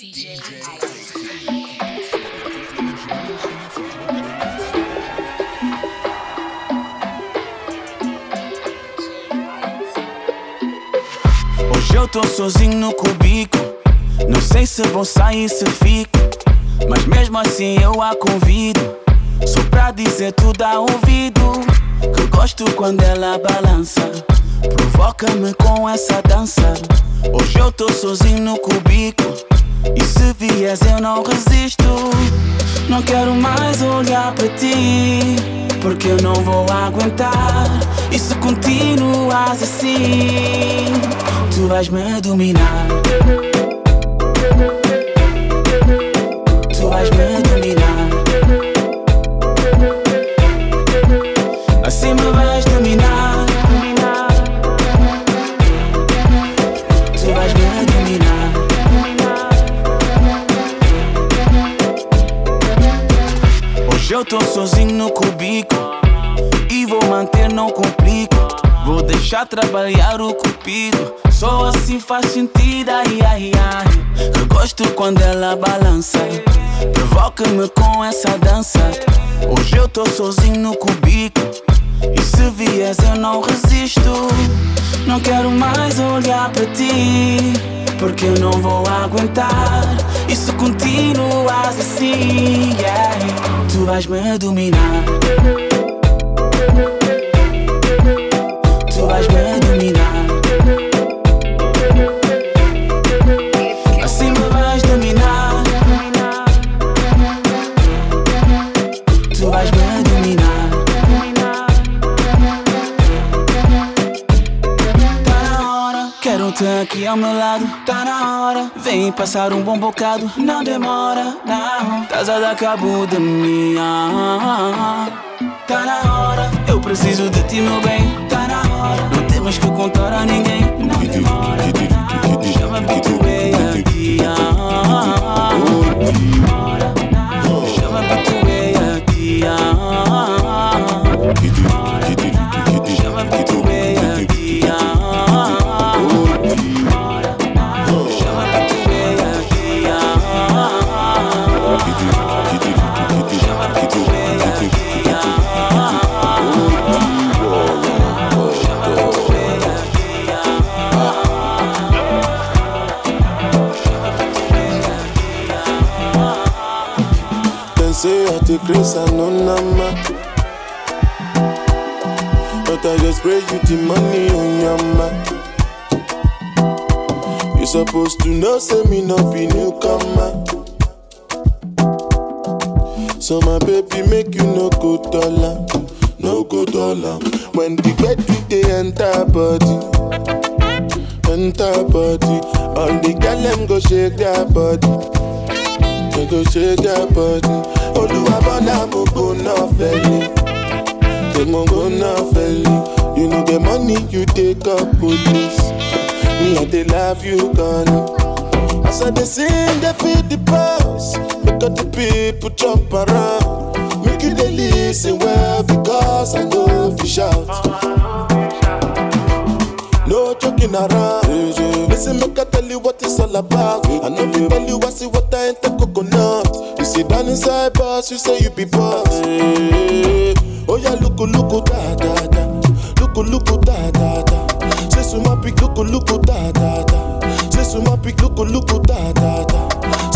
Hoje eu tô sozinho no cubico. Não sei se vou sair, se fico. Mas mesmo assim eu a convido. Só pra dizer tudo a ouvido. Que gosto quando ela balança. Provoca-me com essa dança. Hoje eu tô sozinho no cubico. E se vies eu não resisto. Não quero mais olhar para ti. Porque eu não vou aguentar. E se continuas assim, tu vais me dominar. Tô sozinho no cubico E vou manter, não complico. Vou deixar trabalhar o cupido. Só assim faz sentido, ai ai ai. Eu gosto quando ela balança Provoca-me com essa dança. Hoje eu tô sozinho no cubico E se vies eu não resisto. Não quero mais olhar para ti Porque eu não vou aguentar E se continuas assim yeah, Tu vais me dominar aqui ao meu lado. Tá na hora, vem passar um bom bocado. Não demora, não. Tás a dar cabo de mim ah. Tá na hora, eu preciso de ti meu bem. Tá na hora, não temos que contar a ninguém. Não demora, não. Chama Bituê aqui ah. Chama And. But I just pray you the money on your ma. You supposed to know, say me no be newcomer. So my baby make you no go dollar, no go dollar. When the bed we dey enter body, enter body. All the girl them go shake their body. Go shake their body. Olúwa bọ́lá mo gbóná fẹ́lẹ́. Ṣé mo gbóná fẹ́lẹ́? You know the money you take up police. Me I dey love you gone. As I dey sing, dey feel the pulse. Make all the people jump around. Make you dey listen well because I know if you shout. No joking around. Listen, make I tell you what it's all about. I know you tell you I see what I ain't inside boss, you say you be boss. Oh yeah, look, look, da da da. Look, look, da da da. Say my big look, look, da da da. Say my big look, look, da da da.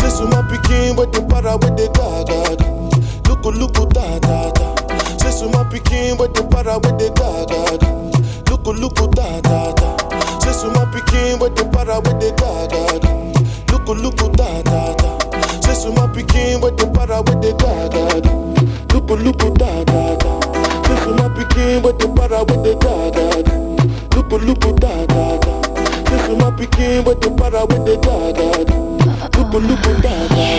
Say my pikin with the para with the ga ga ga. Look, look, da da da. Say my pikin with the para with the. Look, look, da da da. Say my pikin with the para with the. Look, look, da da da. Say my pikin with the the look, da da da. Say so my pikin with the para with the ga ga. Look, look, da da da. Say so my pikin with the para with the ga ga ga. Look, look, da da da.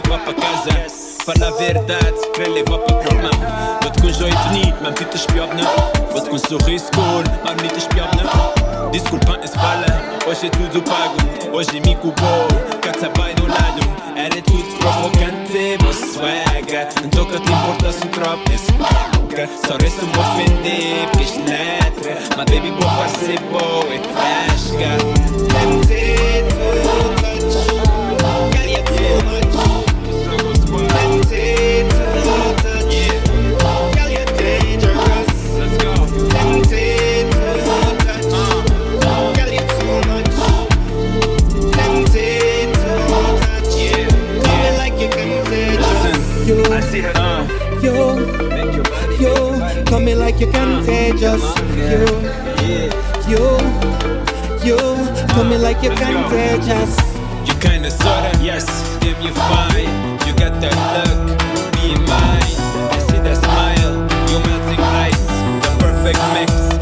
prelewa pa gaza Fala a verdade, prelewa pa problema Vou te com jeito nid, mam tita espiobna Vou te com sorriso cool, mam nita espiobna Desculpa es fala, hoje é tudo pago Hoje me cubou, cata bai no lado Era tudo provocante, mas swagga Não toca te importa se um tropa é swagga Só resta me ofender, baby boa boa fresca like you're contagious. You, you, you, you, me like you're contagious. You kinda sorta, yes, if you fine You got that look, be mine I see that smile, you melting ice The perfect mix,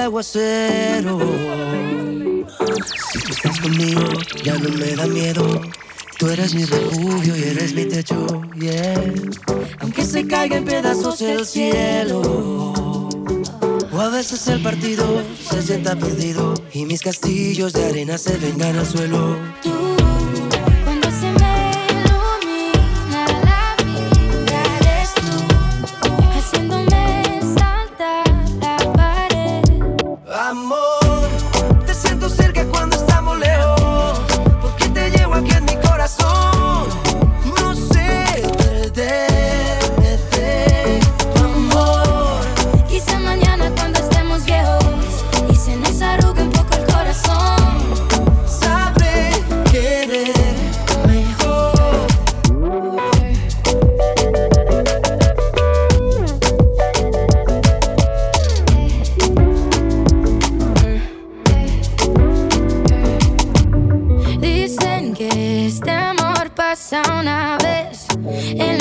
aguacero. Si tú estás conmigo, ya no me da miedo. Tú eres mi refugio y eres mi techo. Aunque se caiga en pedazos el cielo. O a veces el partido se sienta perdido y mis castillos de arena se vengan al suelo. pies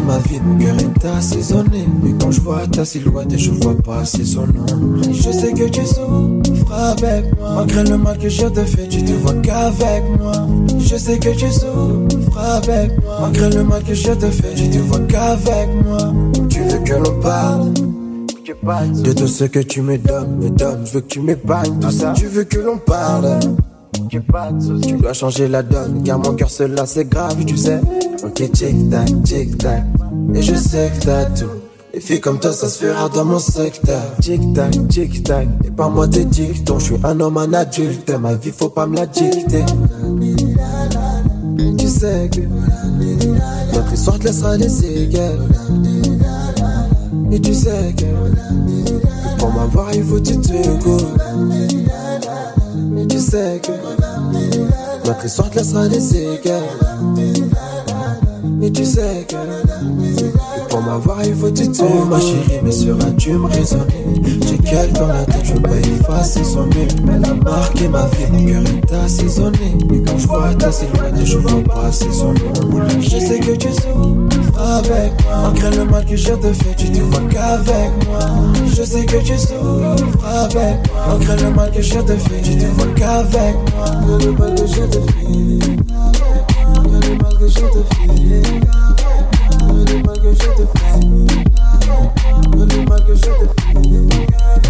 ma vie, mon cœur est assaisonné. Mais quand je vois ta silhouette et je vois pas c'est son nom. Je sais que tu souffres avec moi. Malgré le mal que je te fais, tu te vois qu'avec moi. Je sais que tu souffres avec moi. Malgré le mal que je te fais, tu te vois qu'avec moi. Tu veux que l'on parle? De tout ce que tu me donnes, me donnes, je veux que tu m'épargnes tout ça. Tu veux que l'on parle? Tu dois changer la donne, car mon cœur là c'est grave, tu sais. Ok, tic tac, tic tac. Et je sais que t'as tout. Les filles comme toi, ça se fera dans mon secteur. Tic tac, tic tac. Et par moi tes dictons, je suis un homme, un adulte. Ma vie, faut pas me la dicter. Tu sais que notre histoire te laissera des séquelles. Et tu sais que pour m'avoir, il faut que tu. Tu sais que notre histoire te laissera des séquelles. Et tu sais que pour m'avoir, il faut que tu te Oh ma chérie, mais seras-tu me raisonner J'ai quelqu'un dans la tête, je veux pas effacer son nom. Elle a marqué ma vie, mon cœur est assaisonné. Mais quand je vois ta silhouette, je vois pas c'est son nom. Je sais que tu souffres avec moi. Malgré le mal que je te fais, tu te vois qu'avec moi. Je sais que tu souffres avec moi. Malgré le mal que je te fais, tu te vois qu'avec moi. Le mal que je te fais. Le mal que je te fais. Le mal que je te fais. Le mal que je te All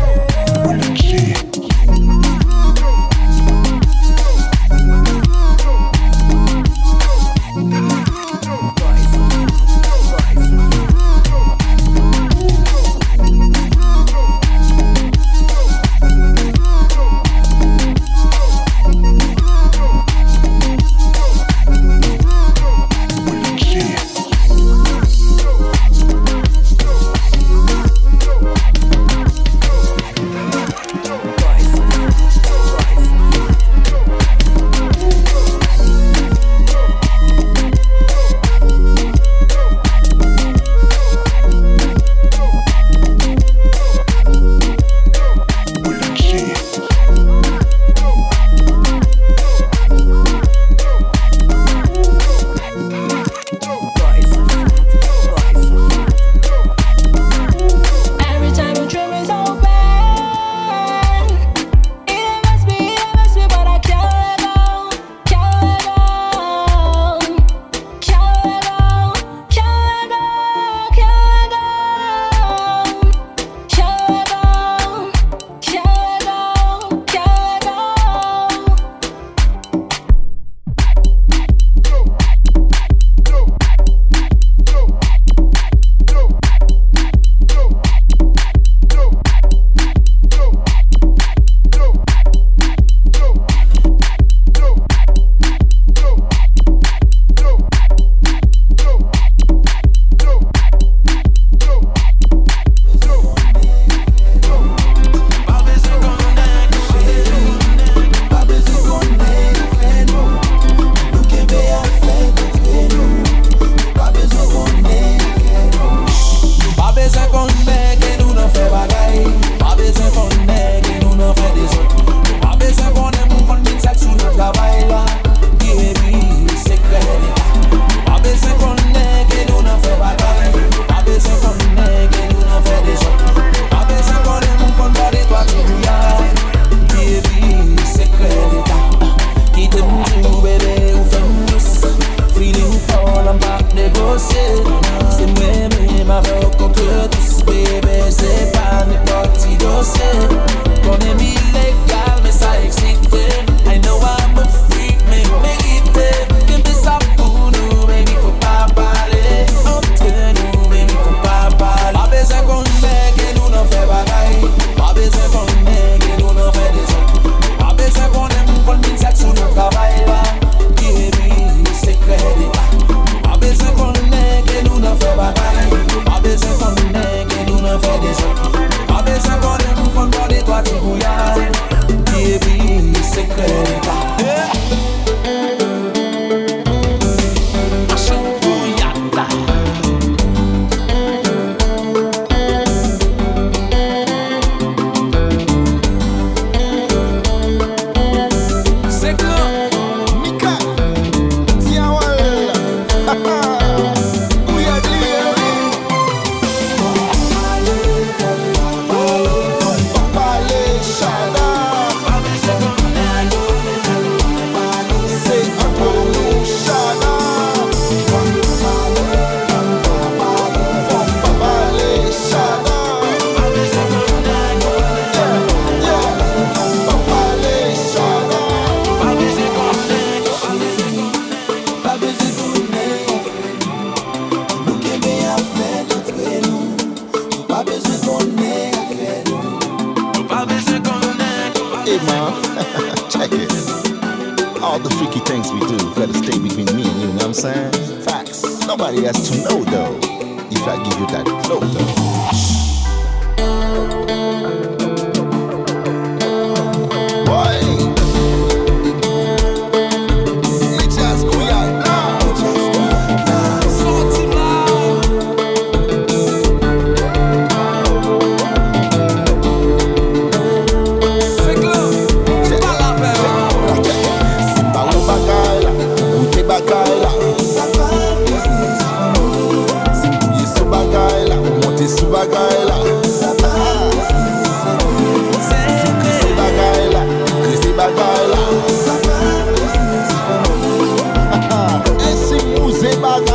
Has to know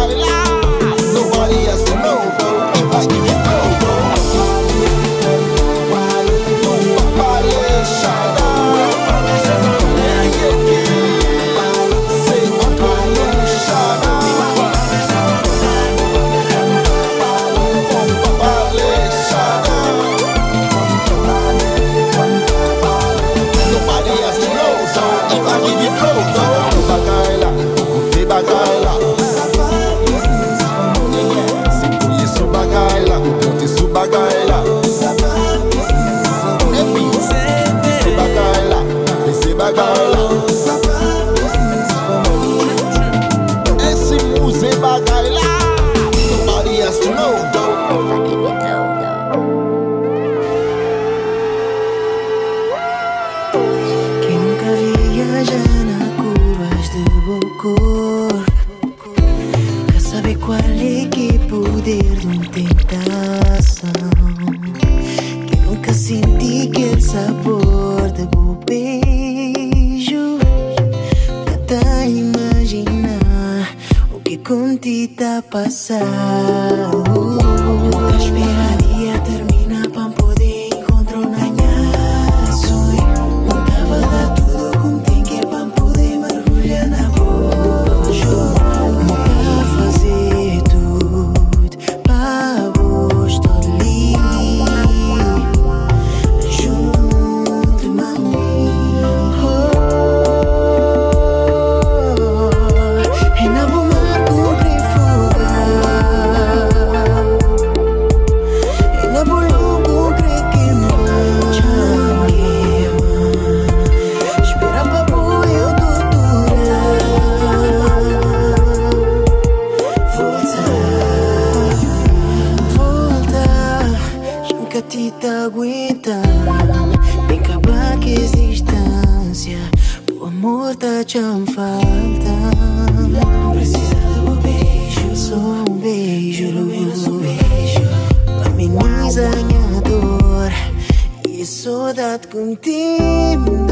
mouze tormentita pasar. Contigo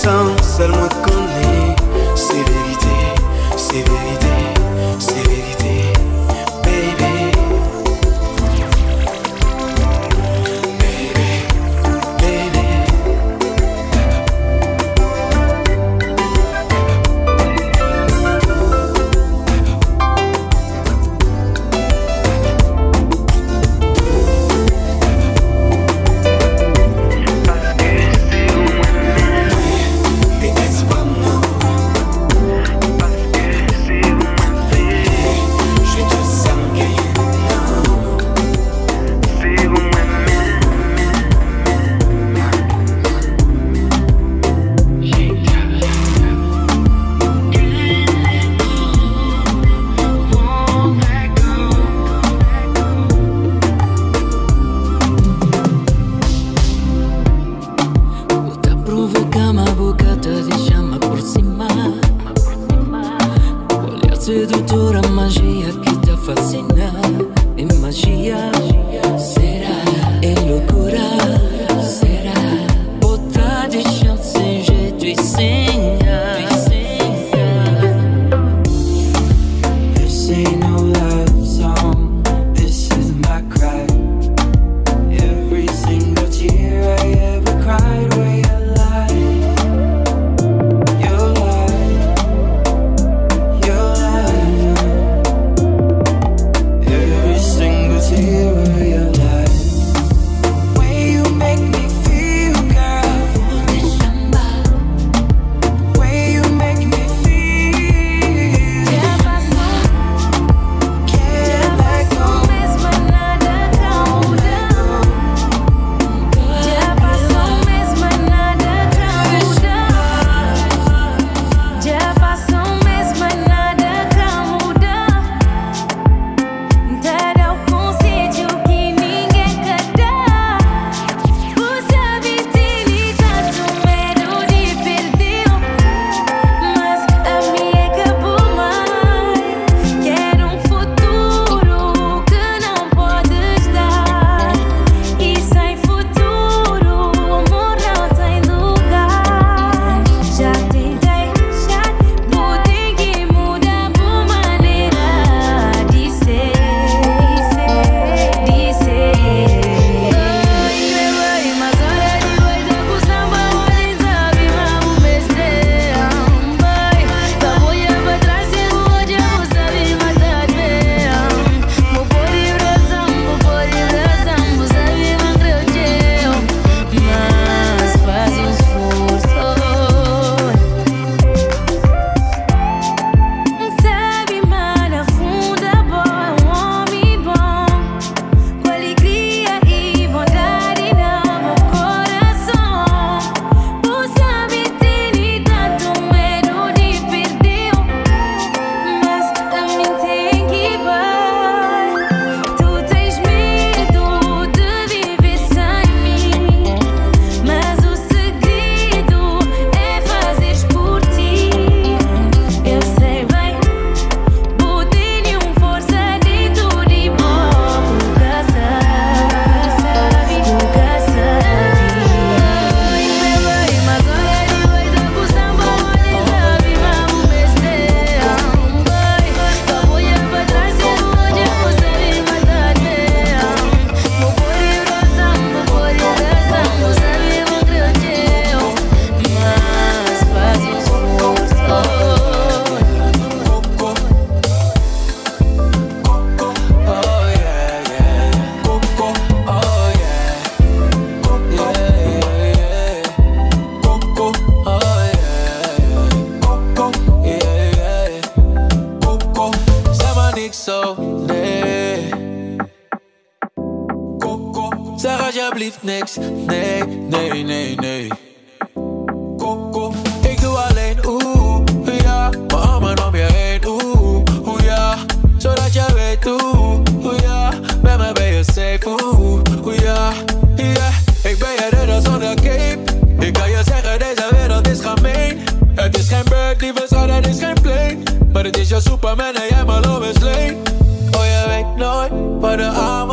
Pourtant seul moi connais. C'est vérité, c'est vérité,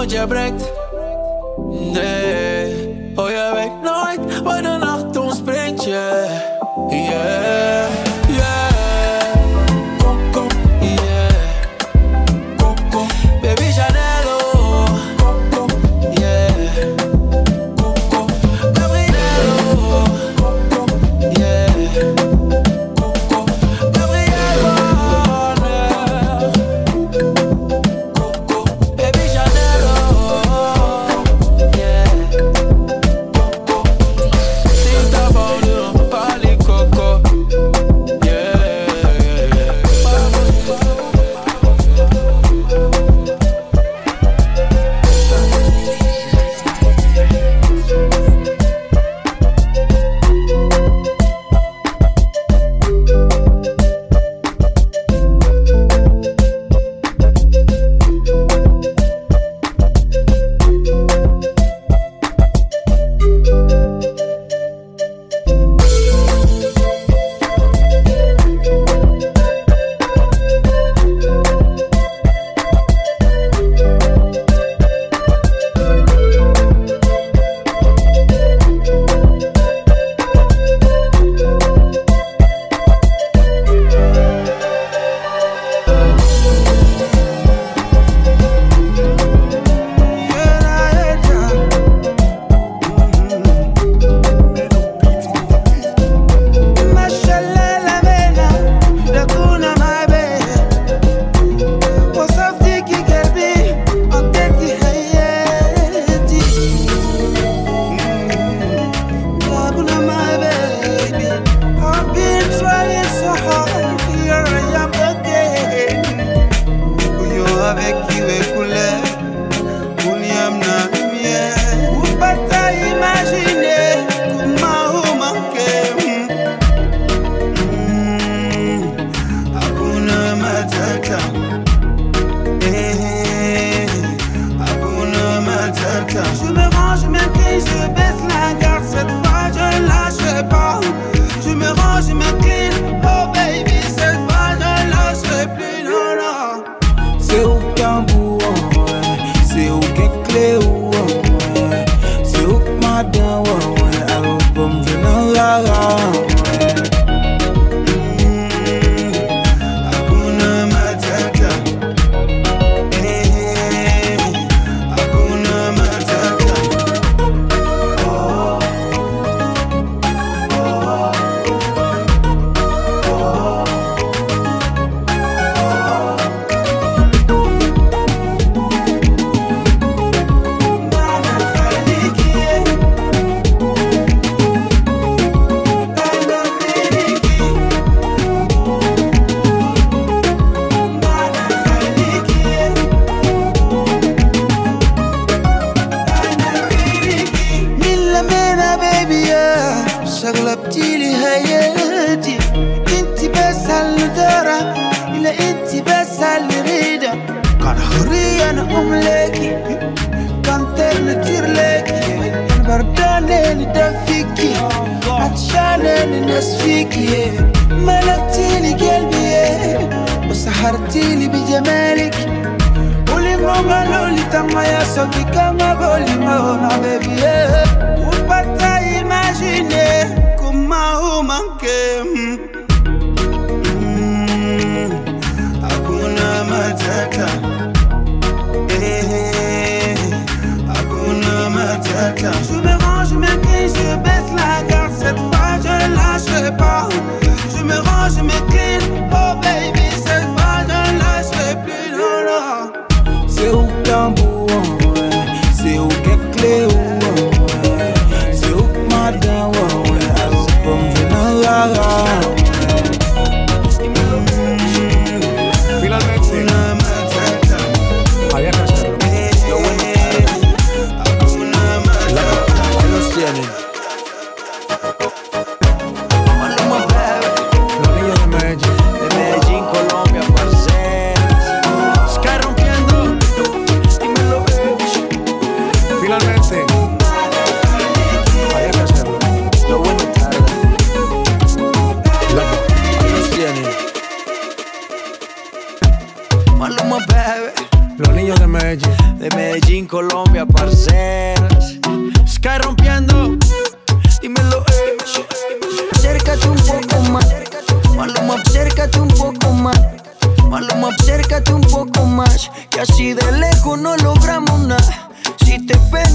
wat je brengt. Oh je weet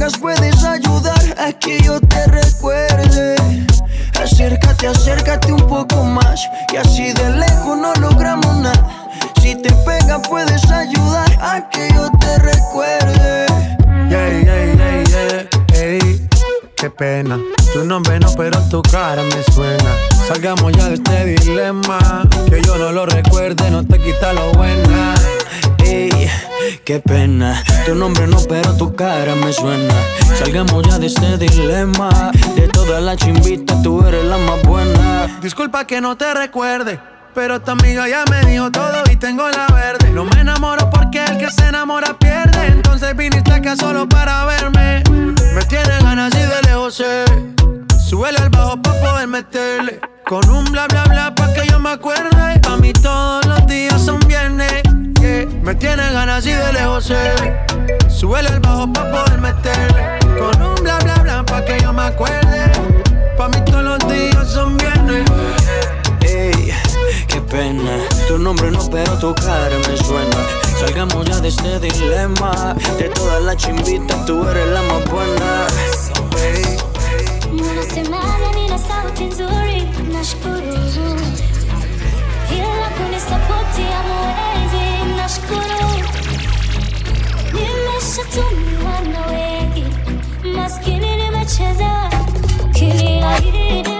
puedes ayudar a que yo te recuerde. Acércate, acércate un poco más, y así de lejos no logramos nada. Si te pega puedes ayudar a que yo te recuerde. Yeah, yeah, yeah, yeah. Hey, qué pena. Tu nombre no, pero tu cara me suena. Salgamos ya de este dilema. Que yo no lo recuerde, no te quita lo buena Ey, qué pena. Tu nombre no, pero tu cara me suena. Salgamos ya de este dilema. De todas las chimbitas, tú eres la más buena. Disculpa que no te recuerde. Pero tu amiga ya me dijo todo y tengo la verde. No me enamoro porque el que se enamora pierde. Entonces viniste acá solo para verme. Me tiene ganas y de lejos sé. Súbele al bajo pa' poder meterle. Con un bla bla bla pa' que yo me acuerde. A mí todos los días son viernes. Me tiene ganas y de lejos sé. Súbele al bajo pa' poder meterle. Con un bla bla bla pa' que yo me acuerde. Pa' mí todos los días son viernes. Ey, qué pena. Tu nombre no, pero tu cara me suena. Salgamos ya de este dilema. De todas las chimbitas, tú eres la más buena. Ey. Sauti nzuri, nashukuru. Nimeshatumiwa na wengi, maskini nimecheza. Mapenzi,